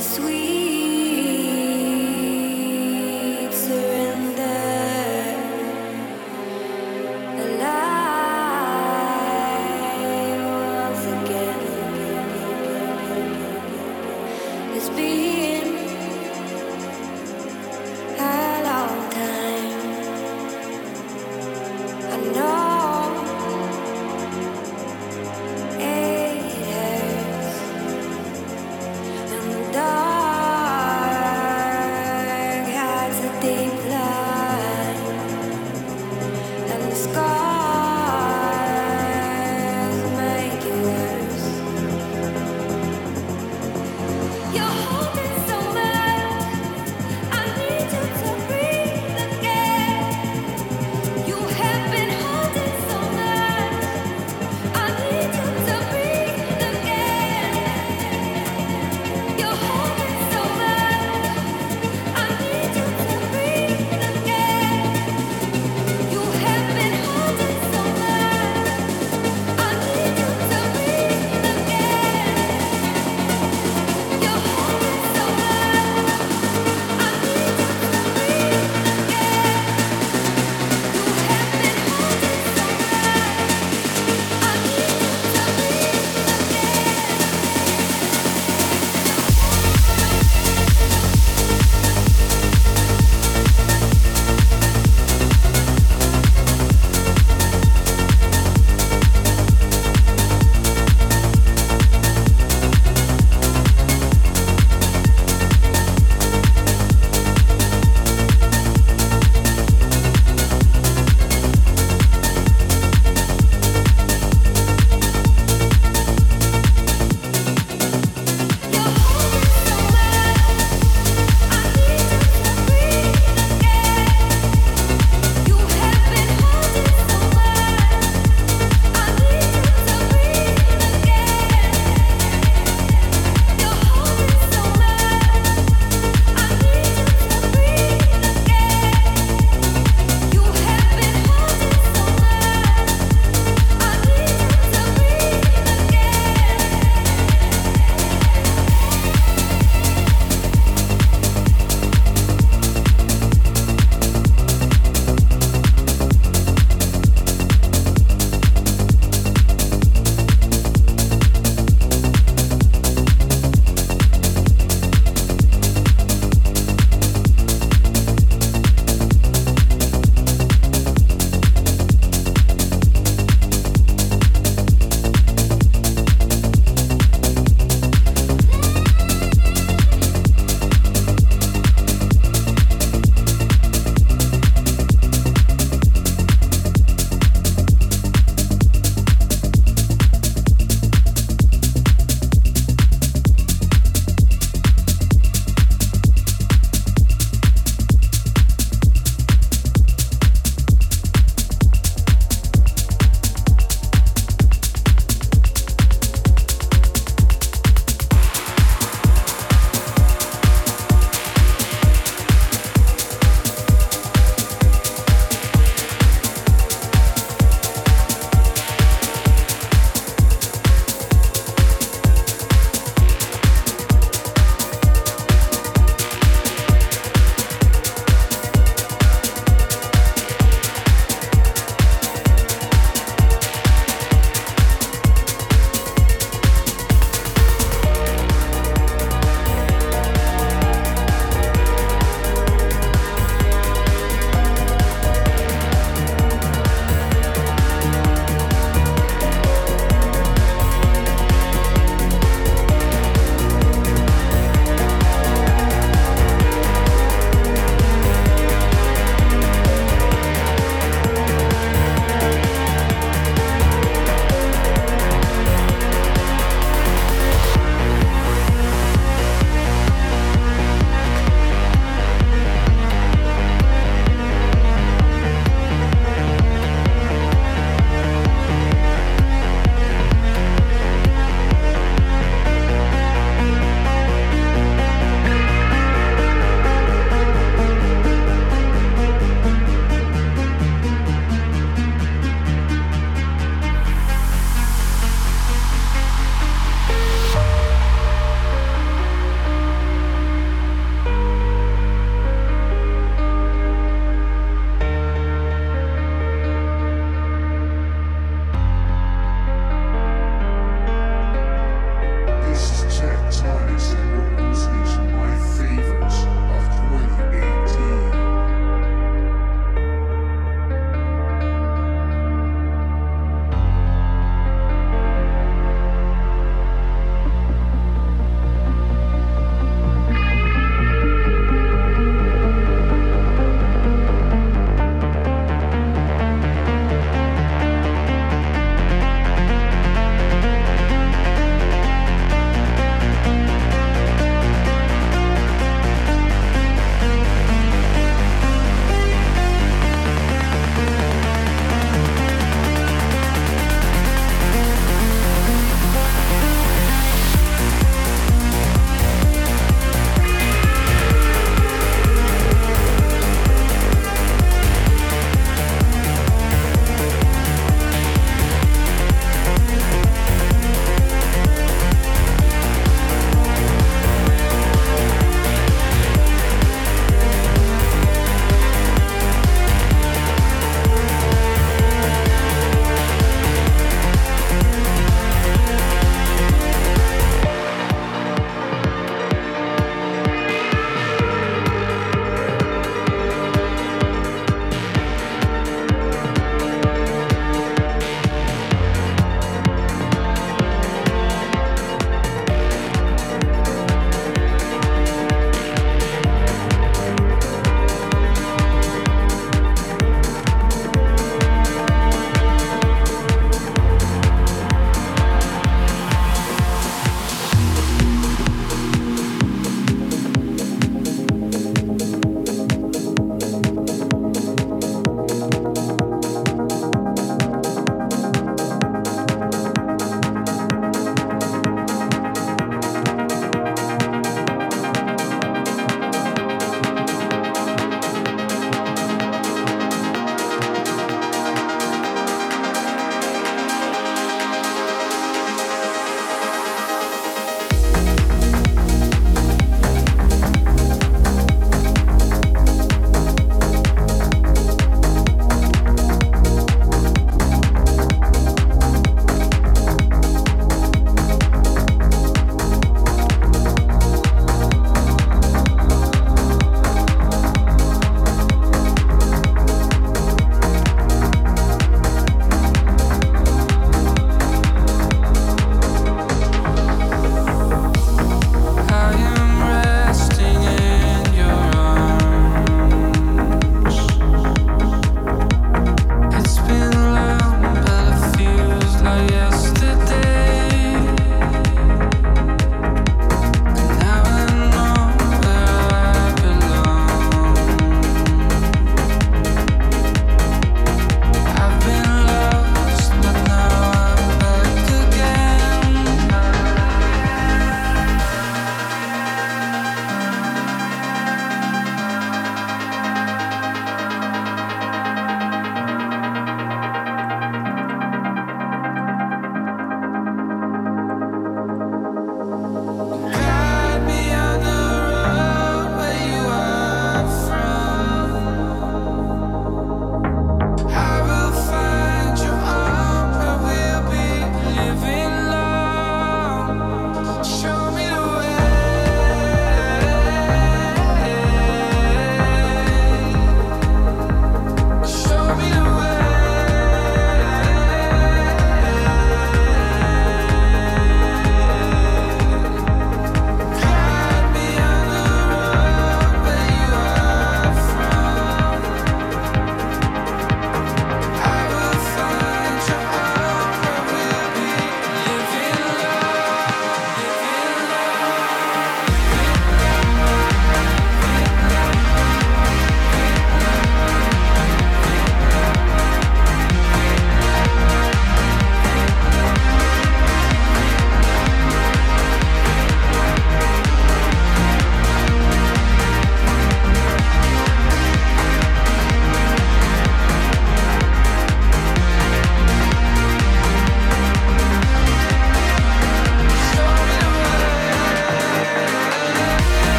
sweet.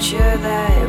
Structure that